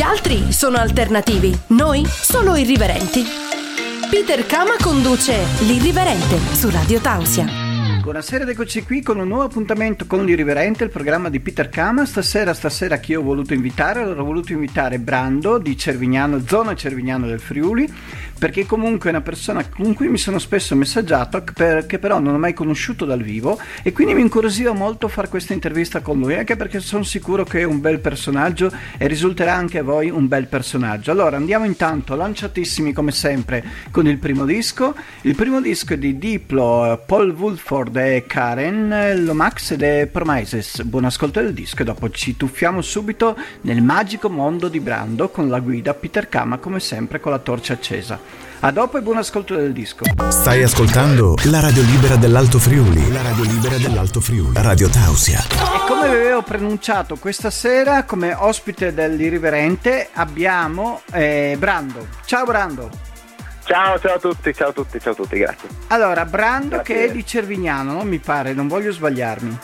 Gli altri sono alternativi, noi solo irriverenti. Peter Kama conduce L'Irriverente su Radio Tausia. Buonasera ed eccoci qui con un nuovo appuntamento con l'Irriverente, il programma di Peter Kama. Stasera, stasera chi ho voluto invitare? Allora ho voluto invitare Brando di Cervignano, zona Cervignano del Friuli, perché comunque è una persona con cui mi sono spesso messaggiato, che però non ho mai conosciuto dal vivo e quindi mi incuriosiva molto fare questa intervista con lui, anche perché sono sicuro che è un bel personaggio e risulterà anche a voi un bel personaggio. Allora andiamo intanto lanciatissimi come sempre con il primo disco. Il primo disco è di Diplo, Paul Woolford e Karen Lomax ed è Promises. Buon ascolto del disco e dopo ci tuffiamo subito nel magico mondo di Brando con la guida Peter Kama come sempre con la torcia accesa. A dopo e buon ascolto del disco. Stai ascoltando la radio libera dell'Alto Friuli. La radio libera dell'Alto Friuli. Radio Tausia. E come avevo preannunciato questa sera, come ospite dell'Irriverente, abbiamo eh, Brando. Ciao Brando. Ciao, ciao a tutti, ciao a tutti, ciao a tutti, grazie. Allora, Brando Grazie. che è di Cervignano, non mi pare, non voglio sbagliarmi.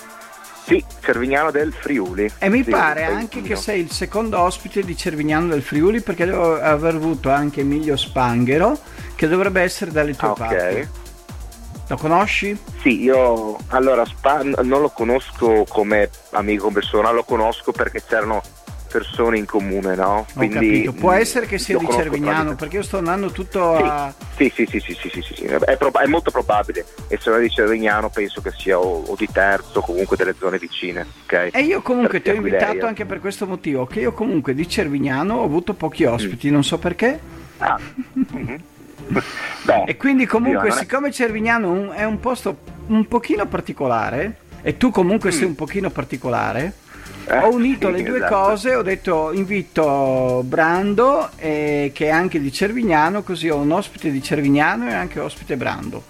Sì, Cervignano del Friuli. E mi Sì, pare anche che sei il secondo ospite di Cervignano del Friuli perché devo aver avuto anche Emilio Spanghero che dovrebbe essere dalle tue Ah, parti. ok. Lo conosci? Sì, io allora Spa non lo conosco come amico persona, lo conosco perché c'erano persone in comune, no? Capito. Può essere che sia di Cervignano perché io sto andando tutto Sì, a... sì, sì, sì, sì, sì, sì, sì, sì. È, molto probabile. E se non è di Cervignano penso che sia o, di Terzo comunque delle zone vicine? E io comunque ti ho invitato anche per questo motivo, che io comunque di Cervignano ho avuto pochi ospiti, non so perché. Ah. mhm. Beh, E quindi comunque, è- siccome Cervignano è un posto un pochino particolare, e tu comunque sei un pochino particolare, Mm. Ho unito le due esatto. cose, ho detto invito Brando, eh, che è anche di Cervignano, così ho un ospite di Cervignano e anche ospite Brando.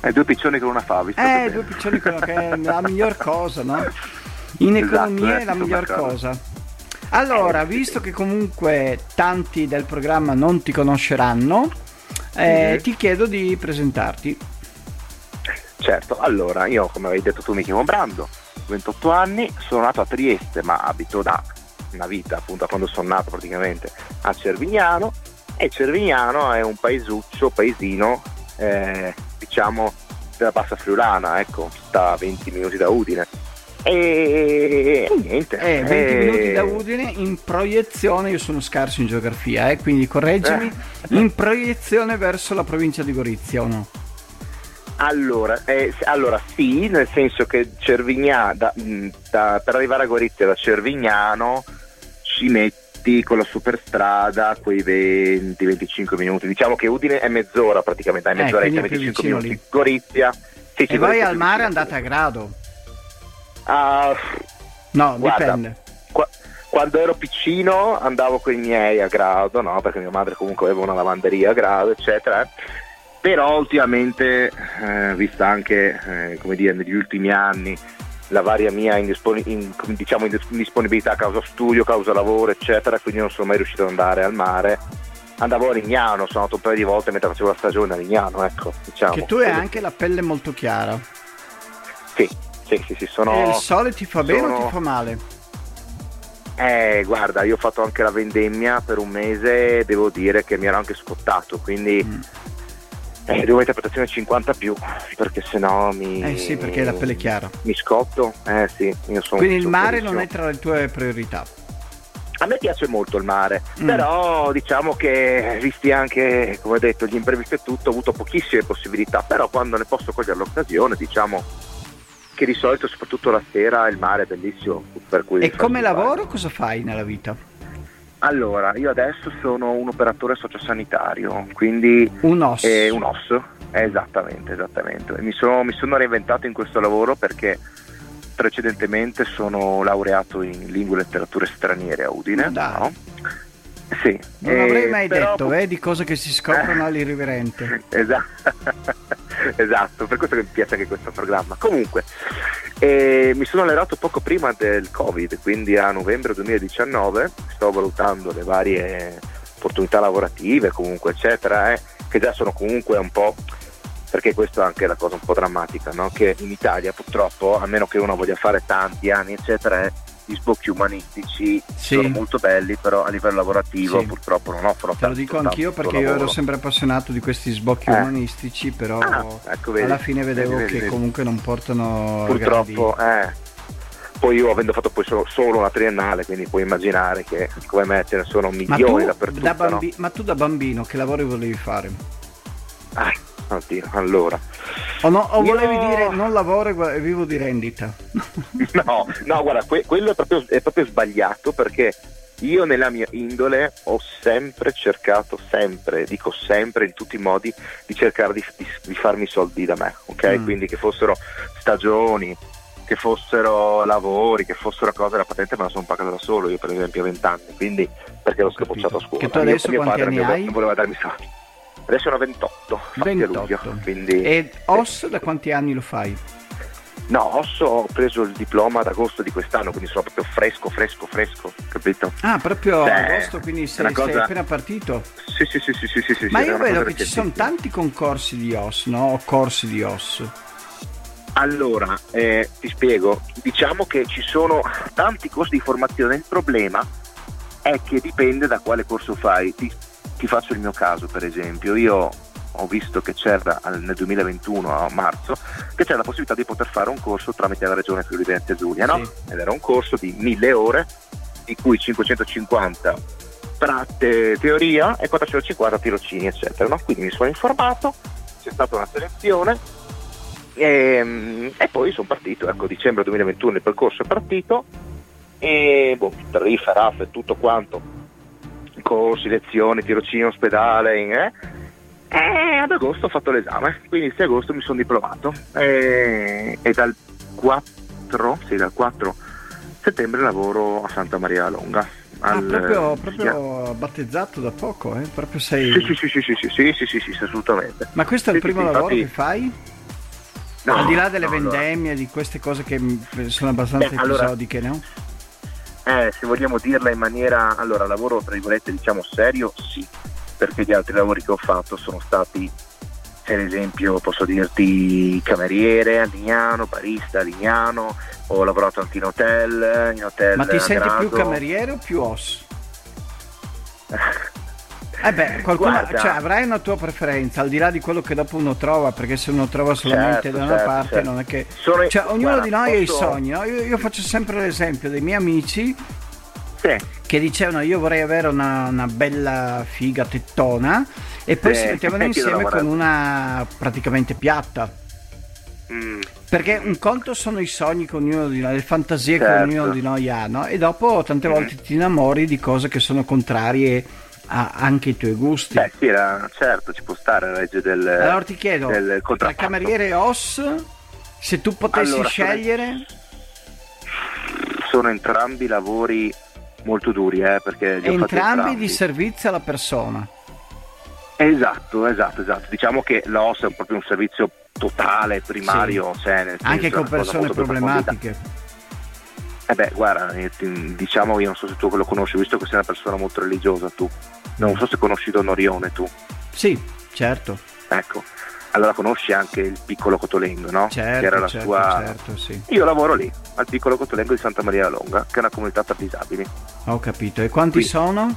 È due piccioni con una fava. Eh, bene. due piccioni con che è la miglior cosa, no? In Esatto, economia eh, è la sono miglior d'accordo. cosa. Allora, Eh, visto che comunque tanti del programma non ti conosceranno, eh, Mhm. ti chiedo di presentarti. Certo, allora io come avevi detto tu mi chiamo Brando, 28 anni, sono nato a Trieste ma abito da una vita appunto da quando sono nato praticamente a Cervignano e Cervignano è un paesuccio, paesino eh, diciamo della bassa friulana, ecco, sta a 20 minuti da Udine. E, e niente. Eh, 20 eh, minuti da Udine in proiezione, io sono scarso in geografia, eh, quindi correggimi, Eh. in proiezione verso la provincia di Gorizia o no? Allora, eh, allora sì, nel senso che Cervignano, da- mh, da- per arrivare a Gorizia da Cervignano ci metti con la superstrada quei 20-25 minuti. Diciamo che Udine è mezz'ora praticamente, è Eh, e è più 25 vicino minuti. lì. Gorizia. Sì, E è al mare andate a grado? Ah, No, Guarda, dipende. qua- quando ero piccino andavo con i miei a grado, no? Perché mia madre comunque aveva una lavanderia a grado, eccetera. eh. Però ultimamente, eh, vista anche, eh, come dire, negli ultimi anni, la varia mia indisponi- in- diciamo, indis- indisponibilità a causa studio, causa lavoro, eccetera, quindi non sono mai riuscito ad andare al mare. Andavo a Lignano, sono andato un paio di volte mentre facevo la stagione a Lignano, ecco, diciamo. Che tu hai anche la pelle molto chiara. Sì, sì, sì, sì, sono... e il sole ti fa bene o sono- ti fa male? Eh, guarda, io ho fatto anche la vendemmia per un mese e devo dire che mi ero anche scottato, quindi Mm. Eh, devo interpretazione 50 più, perché sennò mi... Eh sì, perché la pelle è chiara. Mi scotto, eh sì, io sono... Quindi il mare non è tra le tue priorità. A me piace molto il mare, Mm. però diciamo che visti anche, come ho detto, gli imprevisti e tutto, ho avuto pochissime possibilità, però quando ne posso cogliere l'occasione, diciamo che di solito, soprattutto la sera, il mare è bellissimo. Per cui E come lavoro cosa fai nella vita? Allora, io adesso sono un operatore sociosanitario, quindi Un OS. è un OS, eh, esattamente, esattamente. Mi sono, mi sono reinventato in questo lavoro perché precedentemente sono laureato in lingue e letterature straniere a Udine. No? Sì. Non eh, avrei mai però- detto, vedi cose che si scoprono Eh. all'irriverente. Esatto. esatto, per questo che mi piace anche questo programma. Comunque, eh, mi sono allerato poco prima del Covid, quindi a novembre 2019, sto valutando le varie opportunità lavorative, comunque, eccetera, eh, che già sono comunque un po'. Perché questa è anche la cosa un po' drammatica, no? che in Italia purtroppo, a meno che uno voglia fare tanti anni, eccetera, eh, gli sbocchi umanistici sì. sono molto belli, però a livello lavorativo sì. purtroppo non offrono Te lo dico anch'io perché io ero sempre appassionato di questi sbocchi eh. umanistici, però ah, ecco, vedi, alla fine vedevo vedi, che vedi. comunque non portano purtroppo eh. Poi io avendo fatto poi solo, solo una triennale, quindi puoi immaginare che come me ce ne sono milioni ma dappertutto. Da bambi- no? Ma tu da bambino che lavori volevi fare? Ah, oddio, allora. O, no, o volevi io... dire non lavoro e vivo di rendita? no, no, guarda, que- quello è proprio, è proprio sbagliato perché io nella mia indole ho sempre cercato, sempre, dico sempre in tutti i modi, di cercare di, di, di farmi soldi da me, ok? Mm. Quindi che fossero stagioni, che fossero lavori, che fossero cose, la patente me la sono pagata da solo, io per esempio a 20 anni, quindi perché l'ho scapocciato a scuola. Che tu adesso mio, anni hai? Non voleva darmi soldi. Adesso sono 28, 28. Luglio, quindi... E OS da quanti anni lo fai? No, Osso ho preso il diploma ad agosto di quest'anno, quindi sono proprio fresco, fresco, fresco, capito? Ah, proprio ad agosto, quindi sei, cosa... sei, appena partito? Sì, sì, sì, sì, sì, sì, sì Ma io vedo che ci sono tanti concorsi di OS, no? O corsi di OS. Allora, eh, ti spiego, diciamo che ci sono tanti corsi di formazione, il problema è che dipende da quale corso fai. Ti, ti faccio il mio caso, per esempio, io ho visto che c'era nel 2021 a marzo che c'era la possibilità di poter fare un corso tramite la regione Friuli Venezia Giulia, no? Sì. Ed era un corso di mille ore, di cui 550 tratte teoria e 450 tirocini, eccetera. No? Quindi mi sono informato, c'è stata una selezione e, ehm, e poi sono partito, ecco, dicembre 2021 il percorso è partito e boh, tariffa, RAF e tutto quanto, corsi, lezioni, tirocini in ospedale, eh? E ad agosto ho fatto l'esame, quindi inizio agosto mi sono diplomato e, e dal 4, sì, dal 4 settembre lavoro a Santa Maria Longa. Ah, al, proprio, proprio battezzato da poco, eh? Proprio sei... Sì, sì, sì, sì, sì, sì, sì, sì, sì, sì assolutamente. Ma questo è il primo lavoro infatti... che fai? No, Al di là delle no, vendemmie, allora. di queste cose che sono abbastanza Beh, episodiche, allora, no? Eh, se vogliamo dirla in maniera, allora, lavoro tra virgolette diciamo serio, sì, perché gli altri lavori che ho fatto sono stati, per esempio, posso dirti cameriere a Lignano, barista a Lignano, ho lavorato anche in hotel, in hotel Ma ti senti grado. più cameriere o più os? Eh beh, qualcuno, cioè, avrai una tua preferenza al di là di quello che dopo uno trova, perché se uno trova solamente certo, da una certo, parte certo. non è che... Sono... Cioè, ognuno guarda, di noi posso... ha i sogni, no? io, io, faccio sempre l'esempio dei miei amici sì. che dicevano io vorrei avere una, una bella figa tettona e poi sì. si mettevano insieme con una praticamente piatta. Mm. Perché un conto sono i sogni che ognuno di noi, le fantasie certo. che ognuno di noi ha, no? E dopo tante mm. volte ti innamori di cose che sono contrarie ha anche i tuoi gusti. Beh, sì, era, certo, ci può stare la legge del Allora ti chiedo, tra cameriere e OS, se tu potessi allora, scegliere... Sono entrambi lavori molto duri, eh, perché entrambi, entrambi di servizio alla persona. Esatto, esatto, esatto. Diciamo che l'OS è proprio un servizio totale, primario, sì. cioè, anche con persone problematiche. Eh beh, guarda, eh, diciamo, io non so se tu lo conosci, visto che sei una persona molto religiosa tu. Non so se conosci Don Orione tu. Sì, certo. Ecco, allora conosci anche il piccolo Cotolengo, no? Certo, che era la certo, sua... certo, sì. Io lavoro lì, al piccolo Cotolengo di Santa Maria Longa, che è una comunità per disabili. Ho capito. E quanti Qui. sono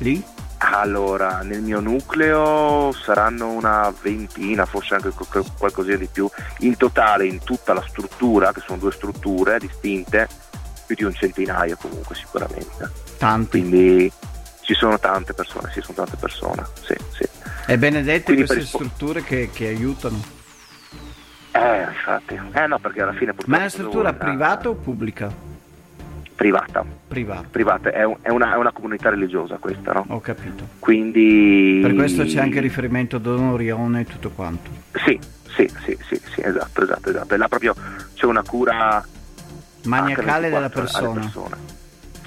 lì? Allora, nel mio nucleo saranno una ventina, forse anche qualcosina di più. In totale, in tutta la struttura, che sono due strutture distinte, più di un centinaio comunque sicuramente. Tanti. Quindi ci sono tante persone, sì, sono tante persone, sì, sì. E benedette Quindi queste rispo- strutture che, che, aiutano. Eh, infatti. Eh no, perché alla fine purtroppo... Ma è una struttura privata o pubblica? Privata. Privata. Privata. È, un, è, una, è, una, comunità religiosa questa, no? Ho capito. Quindi... Per questo c'è anche riferimento a Don Orione e tutto quanto. Sì, sì, sì, sì, sì, esatto, esatto, esatto. Là proprio c'è una cura maniacale della persona.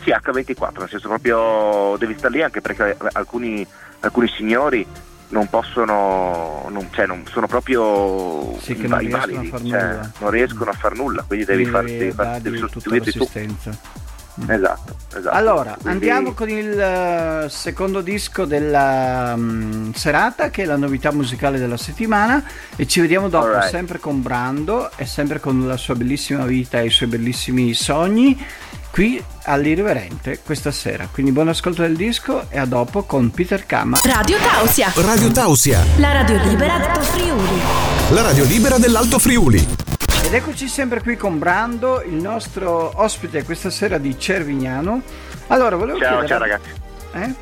Sì, H24, nel senso proprio devi stare lì anche perché alcuni, alcuni signori non possono, non, cioè, non sono proprio sì, che non invalidi, riescono, cioè, non riescono a far nulla, quindi devi, devi, far, devi, far, devi sostituirti tu. Esatto, esatto. Allora, Quindi... andiamo con il uh, secondo disco della um, serata, che è la novità musicale della settimana, e ci vediamo dopo, right. sempre con Brando e sempre con la sua bellissima vita e i suoi bellissimi sogni. qui all'Irriverente questa sera. Quindi buon ascolto del disco e a dopo con Peter Kama. Radio Tausia. Radio Tausia, La radio libera d'Alto Friuli. la radio libera dell'Alto Friuli. Ed eccoci sempre qui con Brando, il nostro ospite questa sera di Cervignano. Allora, volevo Ciao, chiedere... ciao ragazzi. Eh?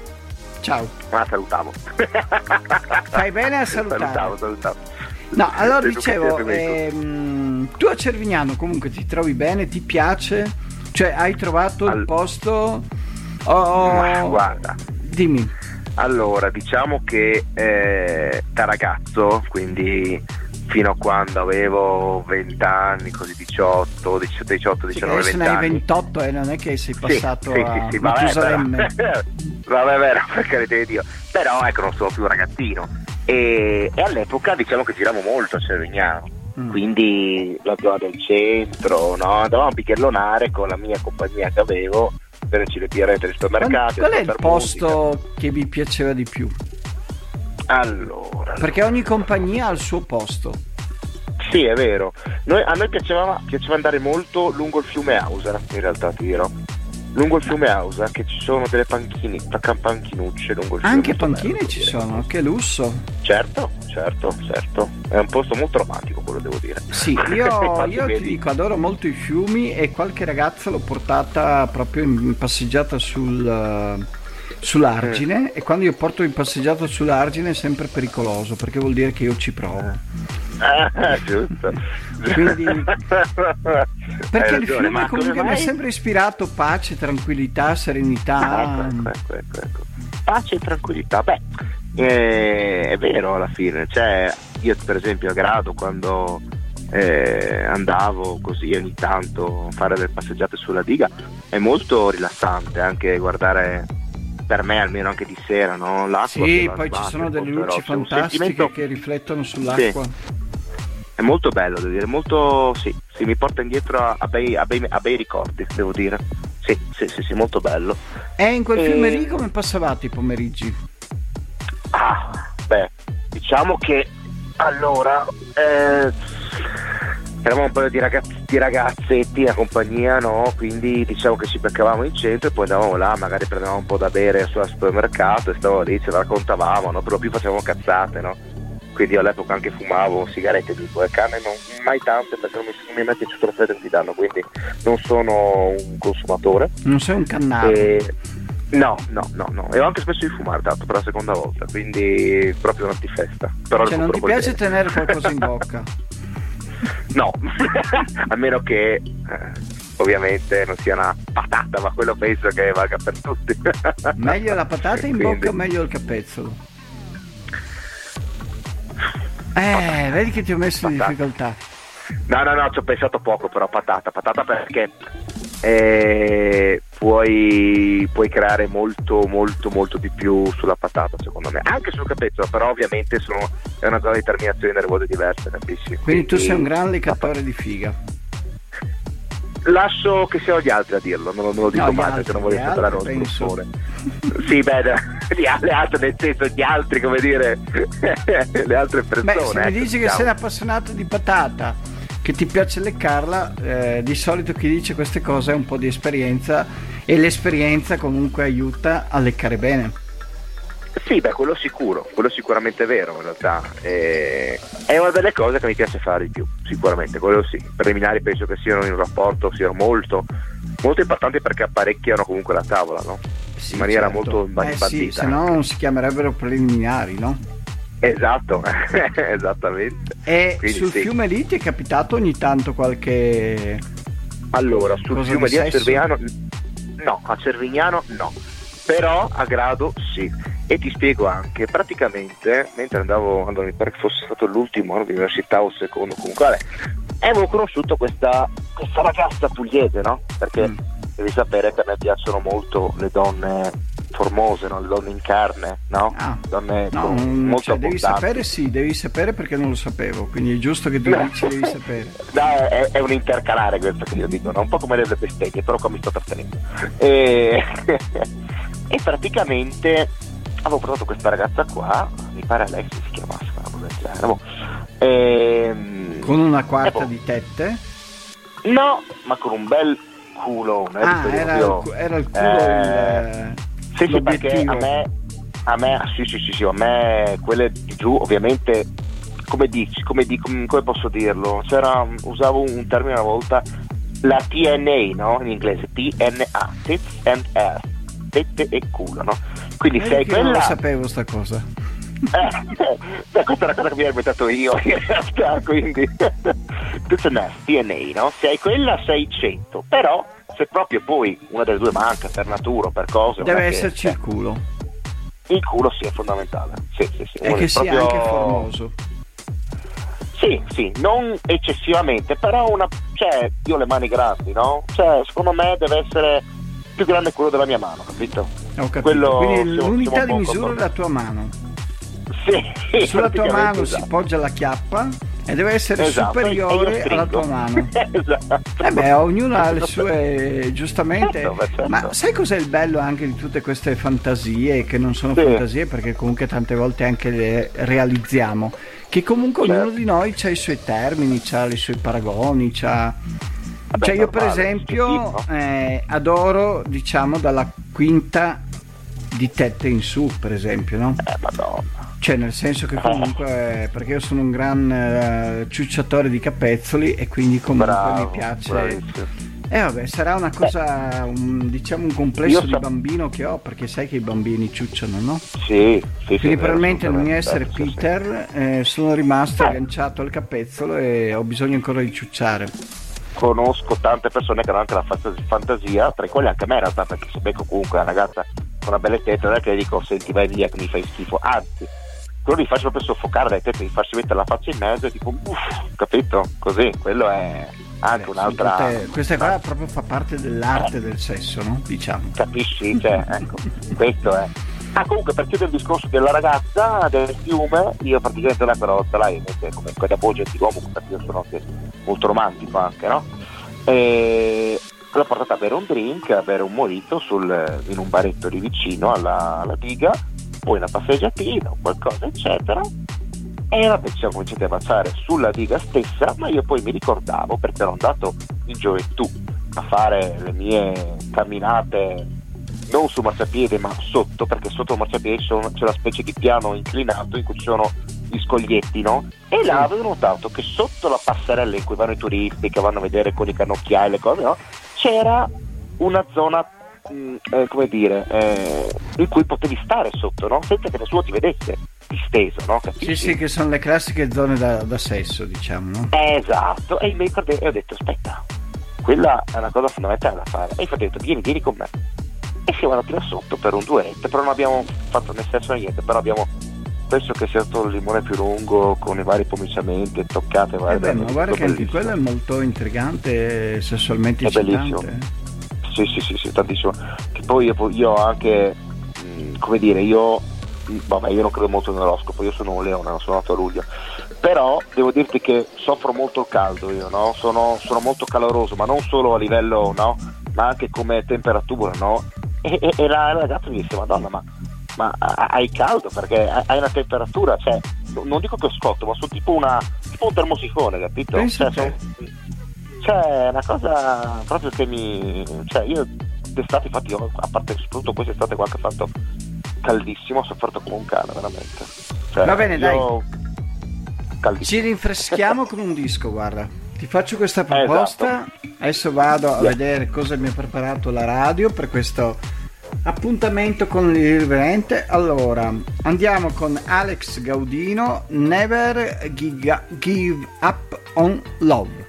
Ciao. Ma salutavo. Fai bene a salutare. Salutavo, salutavo. No, allora dicevo, ehm, tu a Cervignano comunque ti trovi bene, ti piace? Cioè hai trovato il Al- posto? Oh, Ma guarda, Dimmi. allora diciamo che eh, da ragazzo, quindi fino a quando avevo 20 anni, così 18, 18, 18 Sì, 19, adesso 20 ne hai anni. 28 e non è che sei Sì, passato sì, a sì, sì, vabbè, Matusalemme. vabbè, vero, per carità di Dio. Però ecco, non sono più un ragazzino. E, e all'epoca diciamo che giravo molto a Cervignano. Mm. Quindi la zona del centro, no? andavamo a picchiellonare con la mia compagnia che avevo per le birrette dei Qual, supermercati. qual è il posto che vi piaceva di più? Allora, Perché ogni compagnia ha il suo posto. sì, è vero. Noi- a noi piaceva, piaceva andare molto lungo il fiume Ausa, in realtà ti dirò. Lungo il fiume Ausa, che ci sono delle panchine, panchinucce lungo il fiume. Anche panchine bello, ci sono, che lusso. Certo, certo, certo. È un posto molto romantico, quello devo dire. Sì, io, io ti dico, adoro molto i fiumi e qualche ragazza l'ho portata proprio in passeggiata sul, eh, sull'argine e quando io porto in passeggiata sull'argine è sempre pericoloso perché vuol dire che io ci provo. Ah, giusto. Quindi- Perché Hai il ragione, fiume comunque mi ha sempre ispirato pace, tranquillità, Ah, serenità. ecco, ecco, ecco, ecco. Pace e tranquillità. Beh, eh, è vero alla fine. Cioè, io per esempio a grado quando eh, andavo così ogni tanto a fare delle passeggiate sulla diga è molto rilassante anche guardare per me almeno anche di sera no? l'acqua Sì, poi ci sono delle luci fantastiche sentimento- che riflettono sull'acqua. è molto bello devo dire molto sì, sì, mi porta indietro a, a bei, a bei- a bei ricordi devo dire sì, sì, sì, sì, molto bello E in quel Eh, fiume lì come passavate i pomeriggi? Ah, beh, diciamo che allora eh, eravamo un paio di, ragazzi, di ragazzetti a compagnia, no? Quindi diciamo che ci beccavamo in centro e poi andavamo là, magari prendevamo un po' da bere al supermercato e stavamo lì, ce la raccontavamo, no? Per lo più facevamo cazzate, no? Quindi io all'epoca anche fumavo sigarette, dico, e canne non mai tante perché non mi, non mi è mai piaciuto l'effetto che ti danno, quindi non sono un consumatore. Non sei un cannato. E- No, no, no, no. E ho anche smesso di fumare, tanto per la seconda volta, quindi proprio un'antifesta. Però Cioè non ti piace col tenere qualcosa in bocca? No, a meno che eh, ovviamente non sia una patata, ma quello penso che valga per tutti. Meglio la patata in Quindi- bocca o meglio il capezzolo? Eh, vedi che ti ho messo in Patata. difficoltà. No, no, no, ci ho pensato poco, però patata, patata perché eh, puoi, puoi creare molto, molto, molto di più sulla patata, secondo me. Anche sul capezzolo, però ovviamente sono, è una zona di terminazioni nervose diverse, capisci? Quindi tu sei un gran leccatore di figa. Lascio che siano gli altri a dirlo, non, non lo dico No, mai altri, perché non voglio gli sembrare penso. sbruffone. sì, beh, gli, le altre nel senso gli altri, come dire, le altre persone. Beh, se mi ecco, dici che diciamo. sei appassionato di patata, che ti piace leccarla, eh, di solito chi dice queste cose ha un po' di esperienza e l'esperienza comunque aiuta a leccare bene. Sì, beh, quello sicuro, quello sicuramente è vero in realtà. Eh, è una delle cose che mi piace fare di più, sicuramente, quello sì. I preliminari penso che siano in un rapporto, siano molto, molto importanti perché apparecchiano comunque la tavola, no? Sì, in maniera certo. molto Eh sì, se no non si chiamerebbero preliminari, no? Esatto, esattamente. E Quindi sul sì. fiume lì ti è capitato ogni tanto qualche... Allora, sul Cosa fiume di sesso? Cervignano no, a Cervignano no, però a Grado sì. E ti spiego anche, praticamente, mentre andavo, allora mi pare che fosse stato l'ultimo anno di università o il secondo, comunque, vabbè, avevo conosciuto questa, questa ragazza pugliese, no? Perché Mm. devi sapere che a me piacciono molto le donne formose, no? le donne in carne, no? Ah, donne no, con- molto cioè, devi sapere sì, devi sapere perché non lo sapevo, quindi è giusto che tu dici devi sapere. No, è, è un intercalare questo che io dico, no? un po' come le bestemmie, però qua mi sto trattenendo. E, e praticamente avevo portato questa ragazza qua, mi pare Alessia si chiamasse, una cosa del genere. boh. Ehm, Con una quarta boh. di tette? No, ma con un bel culo. Ah, era il, era il culo Eh, il, Sì, sì, perché a me, a me, sì, sì, sì, sì, a me quelle di giù, ovviamente, come dici, come, di- come- posso dirlo? C'era, usavo un termine una volta, la TNA, no? In inglese, TNA, tits and ass, tette e culo, no? Quindi Vedi sei che non quella... lo sapevo sta cosa. Eh, questa è una cosa che mi ho inventato io in realtà, quindi tits and ass, TNA, no? Se hai quella sei 100, però se proprio poi una delle due manca per natura o per cose... Deve è che- esserci il culo. il culo sì è fondamentale sì, sì, sì. E che sia proprio- anche formoso. sì sì non eccessivamente però una cioè io ho le mani grandi no cioè secondo me deve essere più grande quello della mia mano capito Ho capito. Quello Quindi siamo- l'unità siamo di misura è la tua mano. sì Sulla tua mano si esatto. poggia la chiappa e deve essere Esatto, superiore io alla tua mano. esatto Eh beh, ognuno ha le sue, giustamente. Certo, certo. Ma sai cos'è il bello anche di tutte queste fantasie, che non sono Sì. fantasie perché comunque tante volte anche le realizziamo, che comunque Certo. ognuno di noi ha i suoi termini, ha i suoi paragoni, c'ha... Vabbè, Cioè io per esempio eh, adoro diciamo dalla quinta di tette in su per esempio, no? eh madonna Cioè nel senso che comunque eh, perché io sono un gran eh, ciucciatore di capezzoli e quindi comunque bravo mi piace bravissimo. eh vabbè, sarà una cosa, un, diciamo un complesso Io di so- bambino che ho, perché sai che i bambini ciucciano, no? sì sì, sì Quindi vero, probabilmente nel mio essere sì, sì. Peter eh, sono rimasto Eh. agganciato al capezzolo e ho bisogno ancora di ciucciare. conosco tante persone che hanno anche la fantasia, tra i quali anche me in realtà, perché se becco comunque una ragazza con una bella testa, non è che le dico senti vai via che mi fai schifo, anzi, quello li faccio proprio soffocare dai tette, di farsi mettere la faccia in mezzo e tipo, uff, capito? Così, quello è anche Beh, un'altra... tutte- questa qua proprio fa parte dell'arte del sesso, no? Diciamo. Capisci? Cioè, ecco, questo è. Ah, comunque per chiudere il discorso della ragazza del fiume, io praticamente lei però ce l'hai invece come quella voce gentiluomo, perché io sono anche molto romantico anche, no? E l'ho portata a bere un drink, a bere un morito sul- in un baretto lì vicino alla, alla diga, poi una passeggiatina, qualcosa, eccetera. E vabbè, ci siamo cominciati a baciare sulla diga stessa, ma io poi mi ricordavo perché ero andato in gioventù a fare le mie camminate non su marciapiede ma sotto, perché sotto il marciapiede c'è una specie di piano inclinato in cui ci sono gli scoglietti, no? E là avevo notato che sotto la passerella in cui vanno i turisti, che vanno a vedere con i cannocchiali e le cose, no? C'era una zona, mh, eh, come dire, eh, in cui potevi stare sotto, no? Senza che nessuno ti vedesse disteso, no? Capisci? Sì, sì, che sono le classiche zone da, da sesso, diciamo, no? Esatto, e mi ricordai e ho detto aspetta, quella è una cosa fondamentale da fare. E infatti ho detto vieni, vieni con me. E siamo andati là sotto per un duetto, però non abbiamo fatto né sesso né niente, però abbiamo, penso che sia stato il limone più lungo con i vari pomiciamenti toccate. Eh varie beh, ma guarda che anche quello è molto intrigante e sessualmente È bellissimo. Sì, sì, sì, sì, tantissimo. Che poi io, io anche, mh, come dire, io, mh, vabbè, io non credo molto nell'oroscopo, io sono un leone, non sono nato a luglio, però devo dirti che soffro molto il caldo io, no? Sono, sono molto caloroso, ma non solo a livello, no? Ma anche come temperatura, no? E, e- e la, la ragazza mi disse, madonna, ma, ma hai caldo perché hai una temperatura, cioè, non dico che ho scotto, ma sono tipo, una, tipo un termosifone, capito? Cioè, sono- cioè, è una cosa proprio che mi. Cioè, io d'estate, infatti, ho- a parte soprattutto quest'estate qua che ha fatto caldissimo, ho sofferto come un cane, veramente. Cioè, Va bene, dai. io- Caldissimo. Ci rinfreschiamo con un disco, guarda. Ti faccio questa proposta. Adesso vado a Yeah. vedere cosa mi ha preparato la radio per questo appuntamento con l'irriverente. Allora, andiamo con Alex Gaudino, Never Give Up on Love.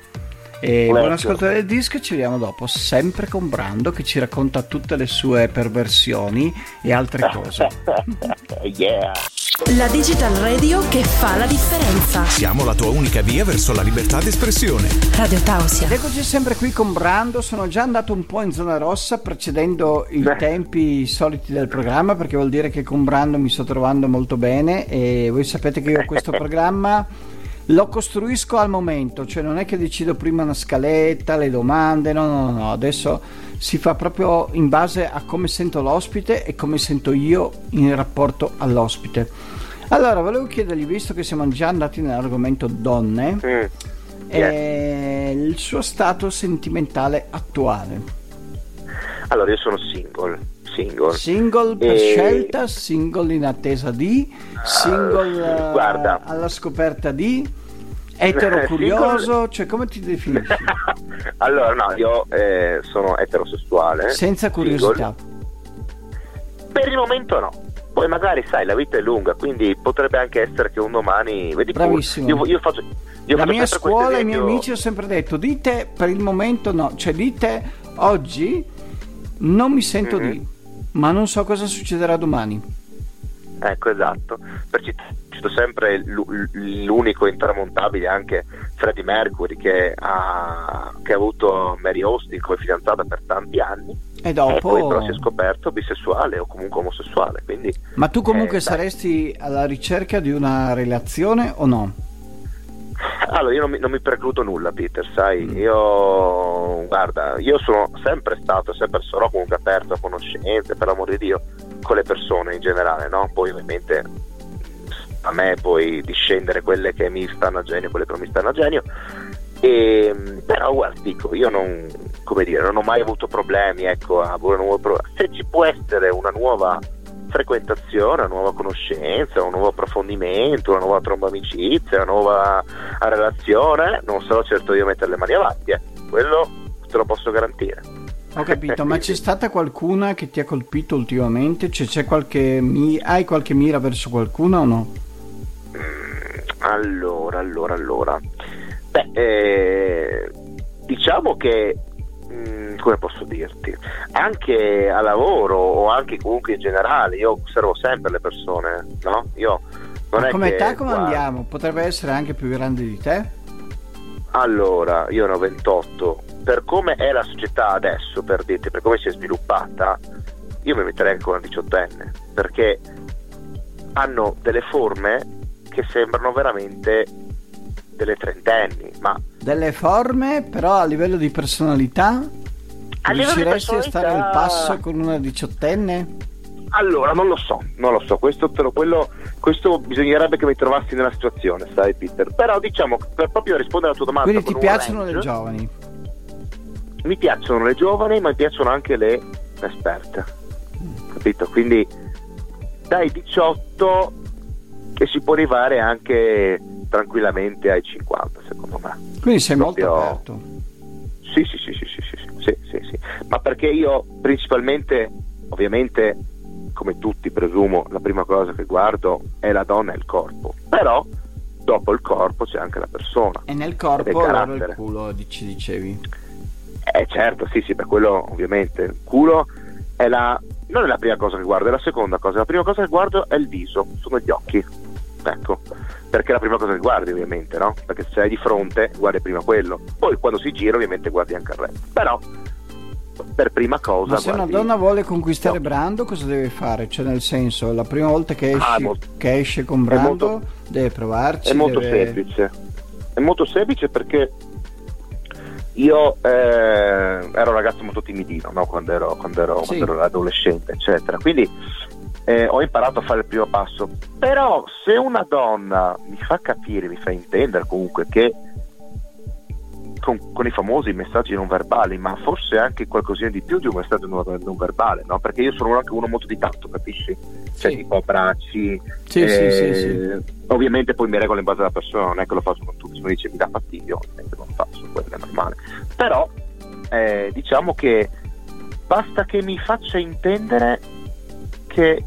E buon ascolto del disco, ci vediamo dopo, sempre con Brando che ci racconta tutte le sue perversioni e altre cose. yeah. La Digital Radio che fa la differenza. Siamo la tua unica via verso la libertà d'espressione. Radio Tausia. Ed eccoci sempre qui con Brando, sono già andato un po' in zona rossa precedendo i Beh. tempi soliti del programma perché vuol dire che con Brando mi sto trovando molto bene e voi sapete che io questo programma lo costruisco al momento, cioè non è che decido prima una scaletta, le domande, no, no, no, adesso si fa proprio in base a come sento l'ospite e come sento io in rapporto all'ospite. Allora, volevo chiedergli, visto che siamo già andati nell'argomento donne, Mm. eh, è il suo stato sentimentale attuale? Allora, io sono single. Single, single per e... scelta, single in attesa di, single uh, guarda. alla scoperta di, etero curioso, cioè come ti definisci? allora, no, io eh, sono eterosessuale. Senza curiosità. Single. Per il momento no poi magari sai la vita è lunga quindi potrebbe anche essere che un domani vedi bravissimo io, io faccio, io la mia scuola e i miei amici ho sempre detto dite per il momento no cioè dite oggi non mi sento mm-hmm. di ma non so cosa succederà domani ecco esatto perché cito sempre l'unico intramontabile anche Freddie Mercury che ha, che ha avuto Mary Austin come fidanzata per tanti anni e dopo... E poi però si è scoperto bisessuale o comunque omosessuale. Quindi, Ma tu comunque eh, saresti alla ricerca di una relazione o no? Allora, io non mi, non mi precludo nulla, Peter, sai, mm. io guarda, io sono sempre stato, sempre sarò comunque aperto a conoscenze, per l'amor di Dio, con le persone in generale, no? Poi ovviamente a me poi discendere quelle che mi stanno a genio, quelle che non mi stanno a genio. E, però guarda, dico, io non, dire, non ho mai avuto problemi ecco, a avere un nuovo pro- Se ci può essere una nuova frequentazione, una nuova conoscenza, un nuovo approfondimento, una nuova tromba amicizia, una nuova relazione, non sarò certo io a mettere le mani avanti, eh. quello te lo posso garantire. Ho capito, ma c'è stata qualcuna che ti ha colpito ultimamente? Cioè, c'è qualche mi- hai qualche mira verso qualcuno o no? Mm, allora, allora, allora. Beh, eh, diciamo che mm, come posso dirti, anche a lavoro o anche comunque in generale, io osservo sempre le persone, no? Io non Ma è come che, età come andiamo? Potrebbe essere anche più grande di te? Allora, io ne ho 28. Per come è la società adesso, per dirti, per come si è sviluppata, io mi metterei anche una diciottenne, perché hanno delle forme che sembrano veramente delle trentenni, ma... Delle forme, però a livello di personalità? A riusciresti a stare al passo con una diciottenne? Allora, non lo so, non lo so, questo, quello, questo bisognerebbe che mi trovassi nella situazione, sai Peter, però diciamo, per proprio rispondere alla tua domanda... Quindi ti piacciono range, le giovani? Mi piacciono le giovani, ma mi piacciono anche le esperte, capito? Quindi dai 18 che si può arrivare anche tranquillamente ai 50 secondo me. Quindi sei Proprio... molto aperto. Sì sì sì, sì, sì, sì, sì, sì, sì, ma perché io principalmente, ovviamente, come tutti presumo, la prima cosa che guardo è la donna e il corpo, però dopo il corpo c'è anche la persona. E nel corpo allora il culo ci dicevi? Eh certo, sì sì, per quello ovviamente il culo è la, non è la prima cosa che guardo, è la seconda cosa. La prima cosa che guardo è il viso, sono gli occhi. Ecco, perché è la prima cosa che guardi ovviamente, no? Perché se sei di fronte guardi prima quello, poi quando si gira ovviamente guardi anche il resto. Però per prima cosa. Ma se guardi... una donna vuole conquistare no. Brando, cosa deve fare? Cioè, nel senso, la prima volta che esce, ah, molto... che esce con Brando, molto... deve provarci. È molto deve... semplice. È molto semplice perché io eh, ero un ragazzo molto timidino no? quando, ero, quando, ero, sì. quando ero adolescente, eccetera. Quindi eh, ho imparato a fare il primo passo. Però se una donna mi fa capire, mi fa intendere comunque che con, con, i famosi messaggi non verbali, ma forse anche qualcosina di più di un messaggio non, non verbale, no? Perché io sono anche uno molto di tatto, capisci? Cioè sì. tipo abbracci. Sì, eh, sì, sì, Ovviamente poi mi regolo in base alla persona, non è che lo faccio con tutti, se mi dice mi dà fastidio, ovviamente non lo faccio, quello è normale. Però eh, diciamo che basta che mi faccia intendere che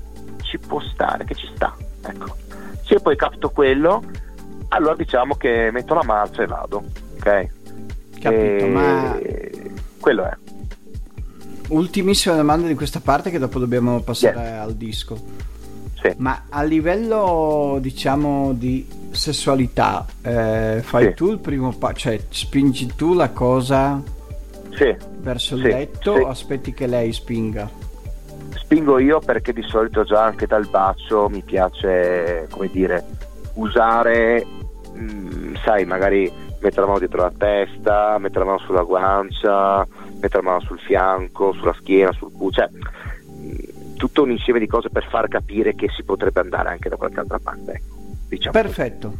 ci può stare, che ci sta. Ecco. Se poi capto quello, allora diciamo che metto la marcia e vado. Ok? Capito, e... ma... Quello è. Ultimissima domanda di questa parte che dopo dobbiamo passare yes. al disco. Sì. Ma a livello diciamo di sessualità, eh, fai sì. tu il primo passo, cioè spingi tu la cosa sì. verso il letto o aspetti che lei spinga? Spingo io perché di solito già anche dal bacio mi piace, come dire, usare, mh, mm, sai, magari mettere la mano dietro la testa, mettere la mano sulla guancia, mettere la mano sul fianco, sulla schiena, sul culo, cioè mh, tutto un insieme di cose per far capire che si potrebbe andare anche da qualche altra parte. Ecco, diciamo Perfetto.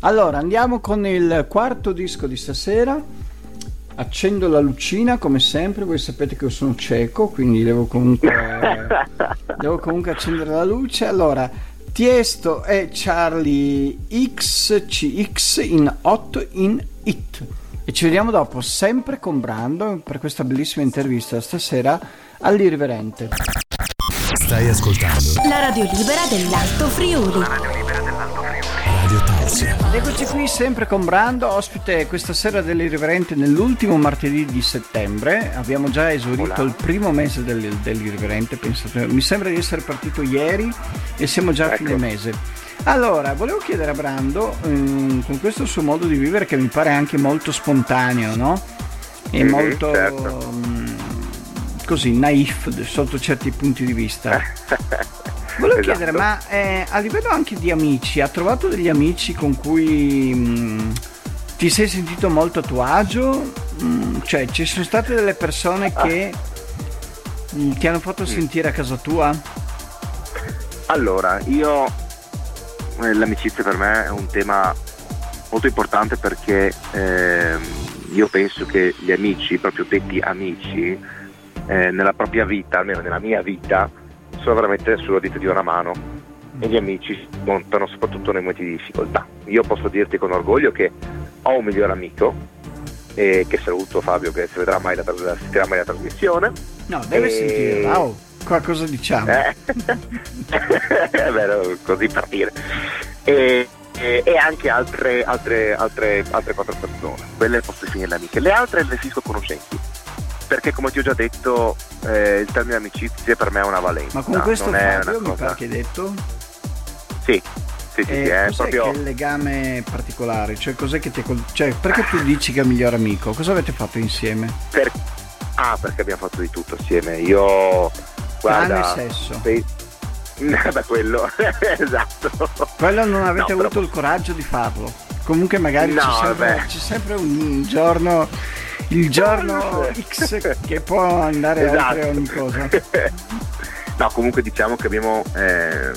Allora andiamo con il quarto disco di stasera accendo la lucina come sempre, voi sapete che io sono cieco, quindi devo comunque, devo comunque accendere la luce. Allora, Tiesto è Charlie XCX in 8 in It. E ci vediamo dopo, sempre con Brando, per questa bellissima intervista stasera all'Irriverente. Stai ascoltando La radio libera dell'Alto Friuli. Ed eccoci qui sempre con Brando, ospite questa sera dell'Irriverente nell'ultimo martedì di settembre. Abbiamo già esaurito il primo mese del- dell'Irriverente, pensate. mi sembra di essere partito ieri e siamo già a Ecco. fine mese. Allora, volevo chiedere a Brando, ehm, con questo suo modo di vivere che mi pare anche molto spontaneo, no? E Mhm, molto certo. mm, così naif sotto certi punti di vista. Volevo Esatto. chiedere, ma eh, a livello anche di amici, ha trovato degli amici con cui mh, ti sei sentito molto a tuo agio? Mm, cioè, ci sono state delle persone che mh, ti hanno fatto sentire a casa tua? Allora, io eh, l'amicizia per me è un tema molto importante perché ehm, io penso che gli amici, proprio detti amici, eh, nella propria vita, almeno nella mia vita, sono veramente sulla dita di una mano e gli amici si contano soprattutto nei momenti di difficoltà. Io posso dirti con orgoglio che ho un migliore amico e che saluto Fabio che si vedrà mai la, sentirà mai la trasmissione No, deve E- sentirla. Oh, qua cosa diciamo? eh? è vero, così per dire. E, e- e anche altre, altre, altre, altre quattro persone. Quelle posso definirle amiche. Le altre le definisco conoscenti. Perché come ti ho già detto, eh, il termine amicizia per me è una valenza. Ma con questo non è Fabio mi pare che hai detto? Sì, sì, sì, sì, Eh, è cos'è proprio... è il legame particolare? Cioè, cos'è che ti... Cioè, perché tu dici che è il migliore amico? Cosa avete fatto insieme? per- Ah, perché abbiamo fatto di tutto assieme. Io... Guarda... Tranne sesso. Sì. Beh, quello, esatto. Quello non avete No, però- avuto il coraggio di farlo. Comunque magari No, sempre, vabbè. c'è sempre un giorno, il giorno X che può andare oltre ogni cosa. no, comunque diciamo che abbiamo eh,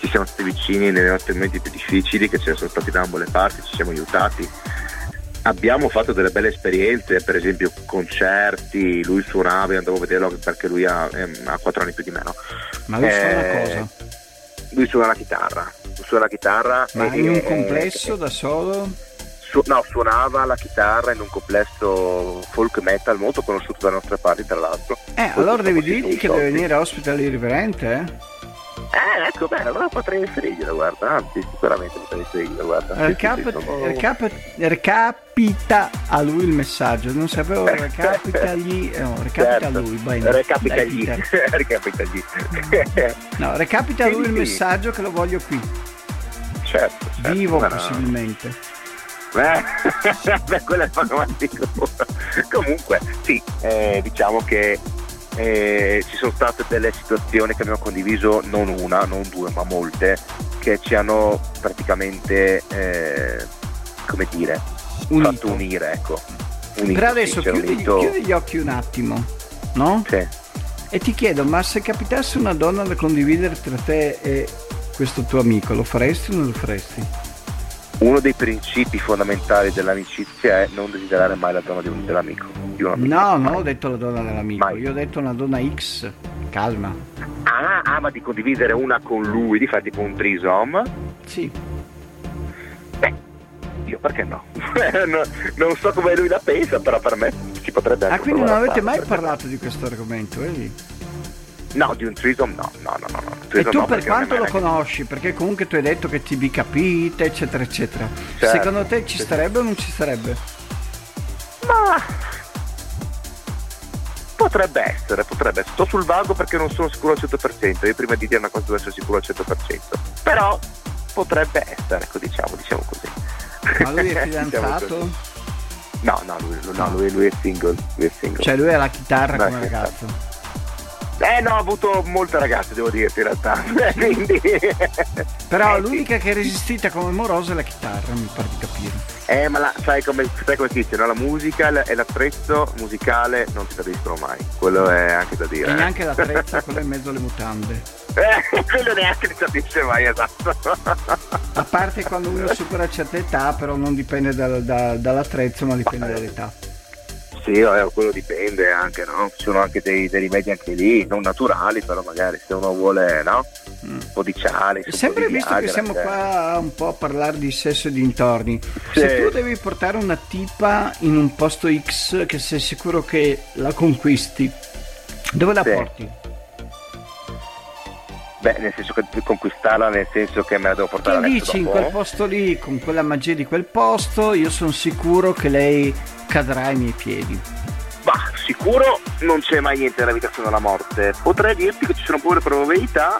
ci siamo stati vicini nei nostri momenti più difficili, che ce ne sono stati da ambo le parti, ci siamo aiutati. Abbiamo fatto delle belle esperienze, per esempio concerti, lui suonava, io andavo a vederlo perché lui ha, ehm, ha 4 anni più di me, no? Ma lui suona Eh, cosa? Lui suona la chitarra, suona la chitarra. Ma in un complesso da solo? Su- no, suonava la chitarra in un complesso folk metal molto conosciuto dalle nostre parti, tra l'altro. Eh, Molto allora devi dirgli che deve venire ospite all'irriverente, eh? Eh, ecco, bene, allora potrei inserirglielo, guarda, anzi, sicuramente potrei inserirglielo, guarda. Sì, sì, sì, sono- recap- recapita a lui il messaggio, non sapevo, recapitagli, eh, no, recapita Certo. a lui, bene. Dai, Recapitagli, Peter. recapitagli. No, recapita a lui il messaggio che lo voglio qui, certo, certo, vivo no. possibilmente. Eh, beh, quello è sicuro. Comunque, sì, eh, diciamo che eh, ci sono state delle situazioni che abbiamo condiviso, non una, non due, ma molte, che ci hanno praticamente, eh, come dire, Unito. fatto unire, ecco. Unito, Però adesso chiudi, chiudi gli occhi un attimo, no? sì. E ti chiedo, ma se capitasse una donna da condividere tra te e questo tuo amico, lo faresti o non lo faresti? Uno dei principi fondamentali dell'amicizia è non desiderare mai la donna di un, dell'amico. Di. No, non ho detto la donna dell'amico, Mai. io ho detto una donna X. Calma. Ah, ama di condividere una con lui, di fare tipo un trisom. Sì. Beh, io perché no? No, non so come lui la pensa, però per me ci potrebbe Ah, anche quindi non avete mai perché parlato di questo argomento, vedi? no? No, di un trisom no, no, no, no. no. E tu no, per quanto lo conosci? Perché comunque tu hai detto che ti vi capite, eccetera, eccetera. Certo, Secondo te ci sì. starebbe o non ci starebbe? Ma potrebbe essere, potrebbe essere. Sto sul vago perché non sono sicuro al 100%. Io prima di dire una cosa devo essere sicuro al 100%. Però potrebbe essere, ecco, diciamo, diciamo così. Ma lui è Diciamo fidanzato? così. no, no, lui, no, lui, lui è single. Lui è single. Cioè lui ha la chitarra No, come ragazzo. Eh no, ho avuto molte ragazze, devo dirti in realtà. Quindi. Però Eh, sì. l'unica che è resistita come morosa è la chitarra, mi pare di capire. Eh, ma la- sai, come, sai come si dice, no? La musica e la- l'attrezzo musicale non si tradiscono mai. Quello è anche da dire. E eh. neanche l'attrezzo, quello in mezzo alle mutande. Eh, quello neanche si capisce mai, esatto. A parte quando uno supera certe età, però non dipende dal- da- dall'attrezzo, ma dipende dall'età. Sì, vabbè, quello dipende anche, no? Ci sono anche dei, dei, rimedi anche lì, non naturali, però magari se uno vuole, no? Mm. Un po' di ciale. Sempre visto Viagra, che siamo cioè. qua un po' a parlare di sesso e dintorni, sì. se tu devi portare una tipa in un posto X che sei sicuro che la conquisti, dove la sì. porti? Beh, nel senso che conquistarla, nel senso che me la devo portare che dici in quel posto lì, con quella magia di quel posto, io sono sicuro che lei cadrà ai miei piedi. Bah, sicuro non c'è mai niente nella vita se non la morte. Potrei dirti che ci sono pure probabilità.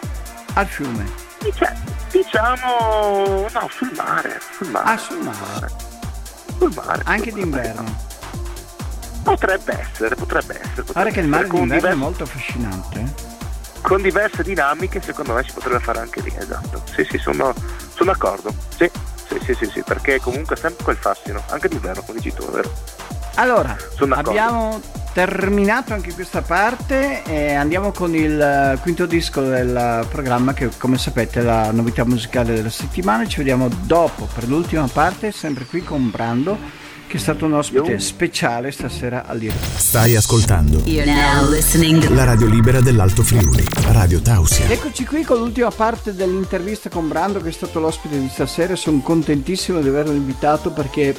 Al fiume. Cioè, diciamo. no, sul mare. Sul mare. Ah, sul mare. Sul mare. Anche sul d'inverno. Mare. Potrebbe essere, potrebbe essere. Potrebbe Pare che il mare d'inverno diverso... è molto affascinante. Eh? con diverse dinamiche secondo me si potrebbe fare anche lì, esatto. Sì, sì, sono, sono d'accordo. Sì, sì, sì, sì, sì, perché comunque sempre quel fascino, anche d'inverno, come dici tu, è vero? Allora, abbiamo terminato anche questa parte e andiamo con il quinto disco del programma che come sapete è la novità musicale della settimana. Ci vediamo dopo per l'ultima parte, sempre qui con Brando che è stato un ospite speciale stasera all'Ira. Stai ascoltando la radio libera dell'Alto Friuli, Radio Tausia. Eccoci qui con l'ultima parte dell'intervista con Brando che è stato l'ospite di stasera. Sono contentissimo di averlo invitato perché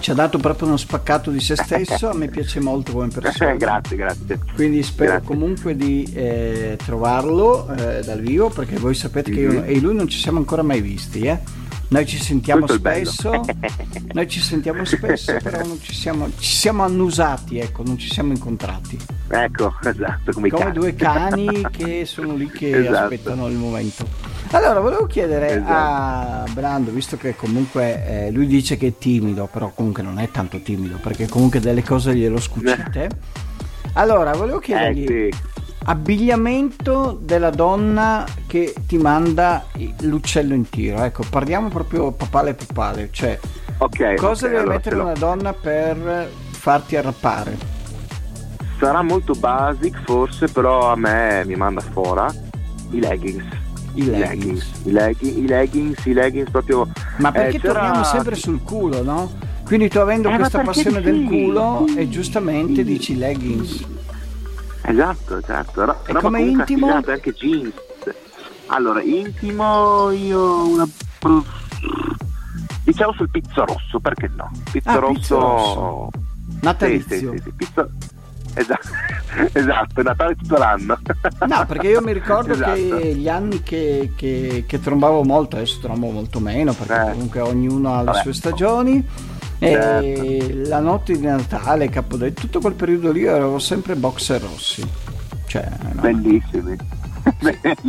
ci ha dato proprio uno spaccato di se stesso, a me piace molto come persona. grazie, grazie. Quindi spero grazie. comunque di eh, trovarlo eh, dal vivo perché voi sapete mm-hmm. che io e lui non ci siamo ancora mai visti, eh? Noi ci sentiamo spesso, noi ci sentiamo spesso, però non ci siamo, ci siamo annusati, ecco, non ci siamo incontrati. Ecco, esatto, come, come due cani che sono lì che esatto. aspettano il momento. Allora, volevo chiedere esatto. a Brando, visto che comunque eh, lui dice che è timido, però comunque non è tanto timido, perché comunque delle cose glielo scucite. Allora, volevo chiedergli... Eh, sì abbigliamento della donna che ti manda l'uccello in tiro. Ecco, parliamo proprio papale papale, cioè okay, cosa okay, deve allora mettere una donna per farti arrappare? Sarà molto basic forse, però a me mi manda fuori i leggings. I leggings. I leggings, i leggings, i leggings proprio... Ma perché eh, torniamo sempre sul culo, no? Quindi tu avendo eh, questa passione del culo e giustamente sì. dici leggings. Esatto, esatto. Ro- e come intimo? Anche jeans. Allora, intimo io una... Diciamo sul pizzo rosso, perché no? Pizzo ah, rosso... Pizzo rosso. Natalizio. Sì, sì, sì, pizzo... Esatto, esatto, Natale tutto l'anno. No, perché io mi ricordo esatto. che gli anni che, che, che, trombavo molto, adesso trombo molto meno, perché eh. comunque ognuno ha le Vabbè. sue stagioni Certo. la notte di Natale, Capodanno, tutto quel periodo lì avevo sempre boxer rossi. Cioè, no? Bellissimi.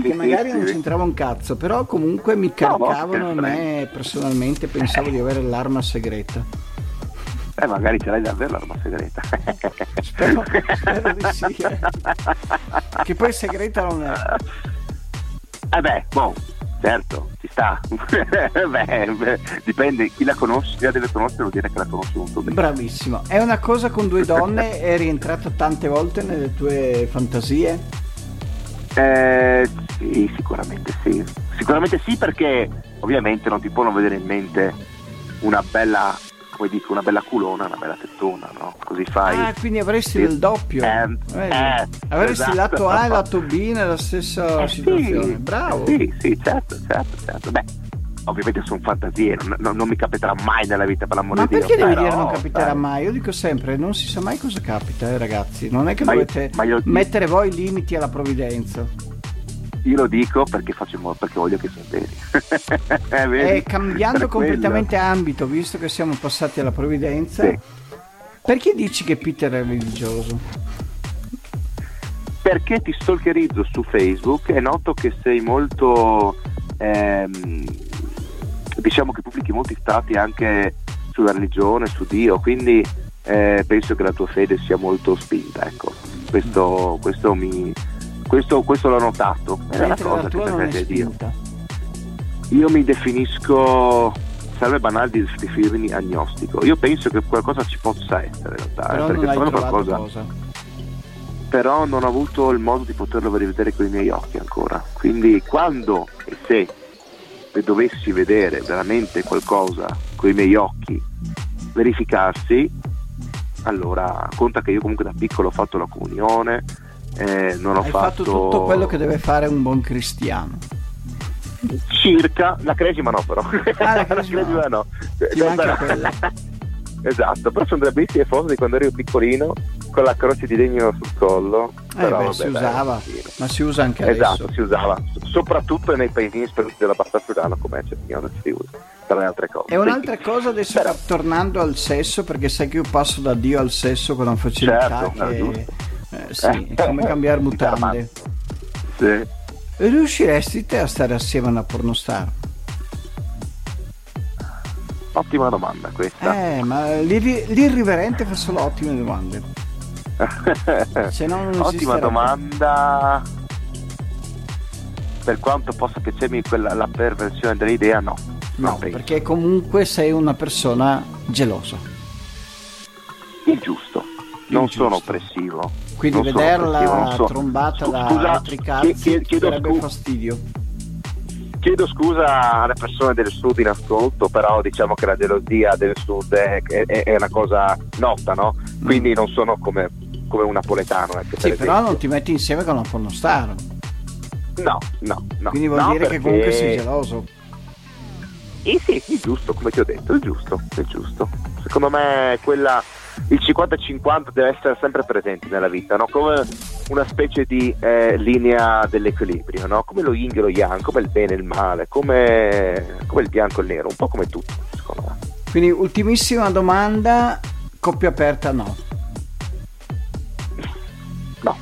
che magari non c'entrava un cazzo, però comunque mi caricavano e me personalmente pensavo di avere l'arma segreta. Eh, magari ce l'hai davvero l'arma segreta. spero, spero di sì. Eh. Che poi segreta non è. Eh beh, boh, certo, ci sta. beh, beh, dipende, chi la conosce, chi la deve conoscere vuol dire che la conosce molto bene. Bravissimo. È una cosa con due donne, è rientrato tante volte nelle tue fantasie? Eh, sì, sicuramente sì. Sicuramente sì perché ovviamente non ti può non vedere in mente una bella come dico, una bella culona, una bella tettona, no? Così fai. Ah, quindi avresti il doppio. Eh, eh, avresti esatto. lato A e lato B nella stessa eh, situazione. Sì, Bravo. Sì, sì, certo, certo, certo. Beh, ovviamente sono fantasie, non, non, mi capiterà mai nella vita per l'amore di Dio. Ma perché devi dire non capiterà dai. mai? Io dico sempre, non si sa mai cosa capita, eh, ragazzi. Non è che ma dovete io, io... mettere voi limiti alla provvidenza. Io lo dico perché, faccio, perché voglio che sia veri. e eh, cambiando completamente quello. ambito, visto che siamo passati alla provvidenza, sì. perché dici che Peter è religioso? Perché ti stalkerizzo su Facebook e noto che sei molto... Ehm, diciamo che pubblichi molti stati anche sulla religione, su Dio, quindi eh, penso che la tua fede sia molto spinta. Ecco. Questo, questo mi, questo, questo l'ho notato, è una cosa che per Dio. Io mi definisco, serve banale di definirmi agnostico. Io penso che qualcosa ci possa essere in realtà, però perché non qualcosa. Cosa. Però non ho avuto il modo di poterlo rivedere con i miei occhi ancora. Quindi quando e se dovessi vedere veramente qualcosa con i miei occhi verificarsi, allora conta che io comunque da piccolo ho fatto la comunione, eh, non ho Hai fatto... fatto tutto quello che deve fare un buon cristiano. Circa, la cresima no però. Ah, la cresima no. No, quella. esatto, però sono delle bellissime foto di quando ero piccolino con la croce di legno sul collo. Eh però, beh, vabbè, si usava, sì. ma si usa anche Esatto, adesso. si usava, soprattutto nei paesini sperduti della Bassa Friulana come Cervignano si usa, tra le altre cose. E un'altra cosa adesso Però- tornando al sesso, perché sai che io passo da Dio al sesso con una facilità Certo, che... eh, sì, è come cambiare mutande. Sì. Riusciresti te a stare assieme a una pornostar? Ottima domanda questa. Eh, ma l'irri- l'irriverente fa solo ottime domande. Se no non Ottima domanda. Per quanto possa piacermi quella, la perversione dell'idea, no. No, Non perché comunque sei una persona gelosa. Il giusto. Non Il sono giusto. oppressivo. Quindi Non vederla non so- trombata Scu- da scusa, altri cazzi chie- ti chiedo, darebbe scu- fastidio. chiedo scusa alle persone del sud in ascolto, però diciamo che la gelosia del sud è, è- è una cosa nota, no? Quindi non sono come, come un napoletano. ecco, per Mm. Sì, però esempio. non ti metti insieme con una pornostar. No, no, no. Quindi vuol No, dire che perché- comunque sei geloso. Eh sì, il giusto, come ti ho detto, il giusto, il giusto. Secondo me quella, il 50-50 deve essere sempre presente nella vita, no? come una specie di eh, linea dell'equilibrio, no? come lo yin e lo yang, come il bene e il male, come, come il bianco e il nero, un po' come tutto, secondo me. Quindi ultimissima domanda, coppia aperta no. No,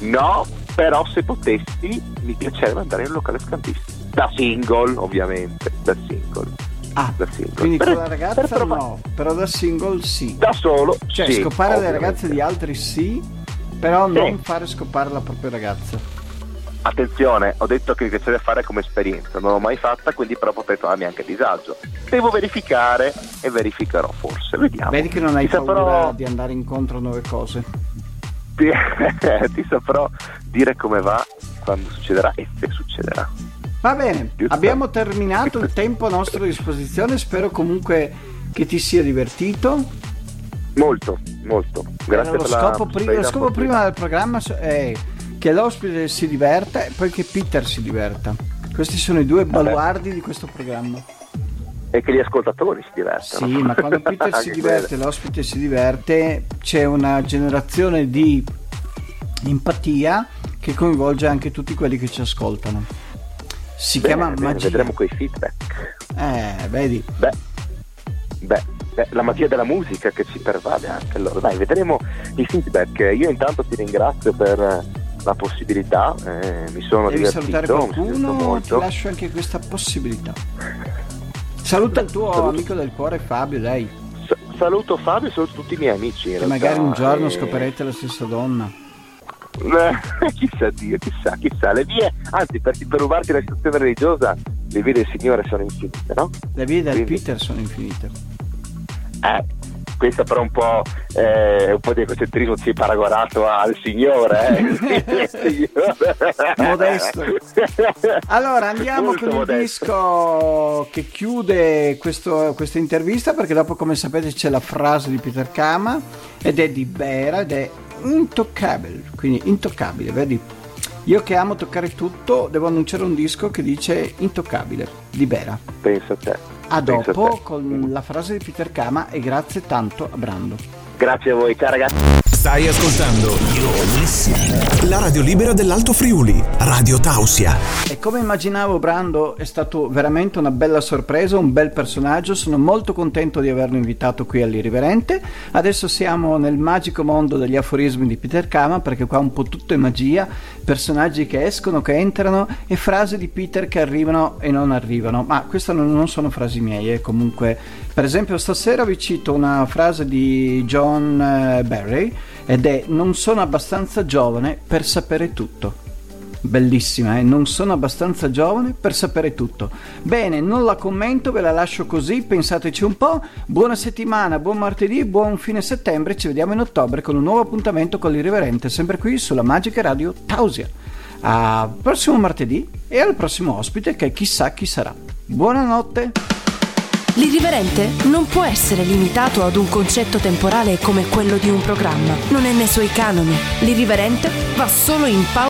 no, però se potessi mi piacerebbe andare in un locale scambisti. Da single, ovviamente, da single. Ah, Da single. quindi Per- con la per ragazza prova- no, però da single sì. Da solo, Cioè sì, scopare le ovviamente. ragazze di altri sì, però Sì. non fare scopare la propria ragazza. Attenzione, ho detto che mi piacerebbe fare come esperienza, non l'ho mai fatta, quindi però potrei trovarmi anche a disagio. Devo verificare e verificherò forse, vediamo. Vedi che non hai Ti paura saprò, di andare incontro a nuove cose. ti, ti saprò dire come va quando succederà e se succederà. Va bene, Giusto. abbiamo terminato il tempo a nostra disposizione, spero comunque che ti sia divertito. Molto, molto. Grazie Era lo per la scopo, pri- lo scopo prima del programma è che l'ospite si diverta e poi che Peter si diverta. Questi sono i due baluardi di questo programma. E che gli ascoltatori si divertono. Sì, ma quando Peter si diverte, quello. l'ospite si diverte, c'è una generazione di empatia che coinvolge anche tutti quelli che ci ascoltano. Si Bene, chiama bene, magia. Vedremo quei feedback. Eh, vedi. Beh, beh, beh, la magia della musica che ci pervade anche allora. Dai, vedremo i feedback. Io intanto ti ringrazio per la possibilità, eh, mi sono Devi divertito, salutare qualcuno, ti lascio anche questa possibilità. Saluta il tuo Saluto. amico del cuore Fabio, dai. Sa- saluto Fabio e saluto tutti i miei amici. Che magari un giorno e- scoprirete la stessa donna. Eh, chissà Dio, chissà, chissà. Le vie, anzi, per, per rubarti la situazione religiosa, le vie del Signore sono infinite, no? Le vie del Quindi- Peter sono infinite. Eh, questo però un po', eh, un po' di egocentrismo si è paragonato al Signore. Eh? Modesto. Allora andiamo Molto con il modesto. disco che chiude questo- questa intervista perché dopo come sapete c'è la frase di Peter Kama ed è di Bera ed è intoccabile, quindi intoccabile, vedi? Io che amo toccare tutto devo annunciare un disco che dice intoccabile di Bera. Penso a te. A Penso dopo te. con la frase di Peter Kama e grazie tanto a Brando. Grazie a voi, ciao ragazzi. Stai ascoltando la radio libera dell'Alto Friuli, Radio Tausia. E come immaginavo Brando è stato veramente una bella sorpresa, un bel personaggio, sono molto contento di averlo invitato qui all'Irriverente. Adesso siamo nel magico mondo degli aforismi di Peter Kama perché qua un po' tutto è magia, personaggi che escono, che entrano e frasi di Peter che arrivano e non arrivano. Ma queste non, sono frasi miei, eh. comunque per esempio stasera vi cito una frase di John eh, Barry ed è non sono abbastanza giovane per sapere tutto. Bellissima, eh? non sono abbastanza giovane per sapere tutto. Bene, non la commento, ve la lascio così, pensateci un po'. Buona settimana, buon martedì, buon fine settembre, ci vediamo in ottobre con un nuovo appuntamento con l'Irriverente, sempre qui sulla Magica Radio Tausia. A prossimo martedì e al prossimo ospite che chissà chi sarà. Buonanotte! L'irriverente non può essere limitato ad un concetto temporale come quello di un programma. Non è nei suoi canoni. L'irriverente va solo in pausa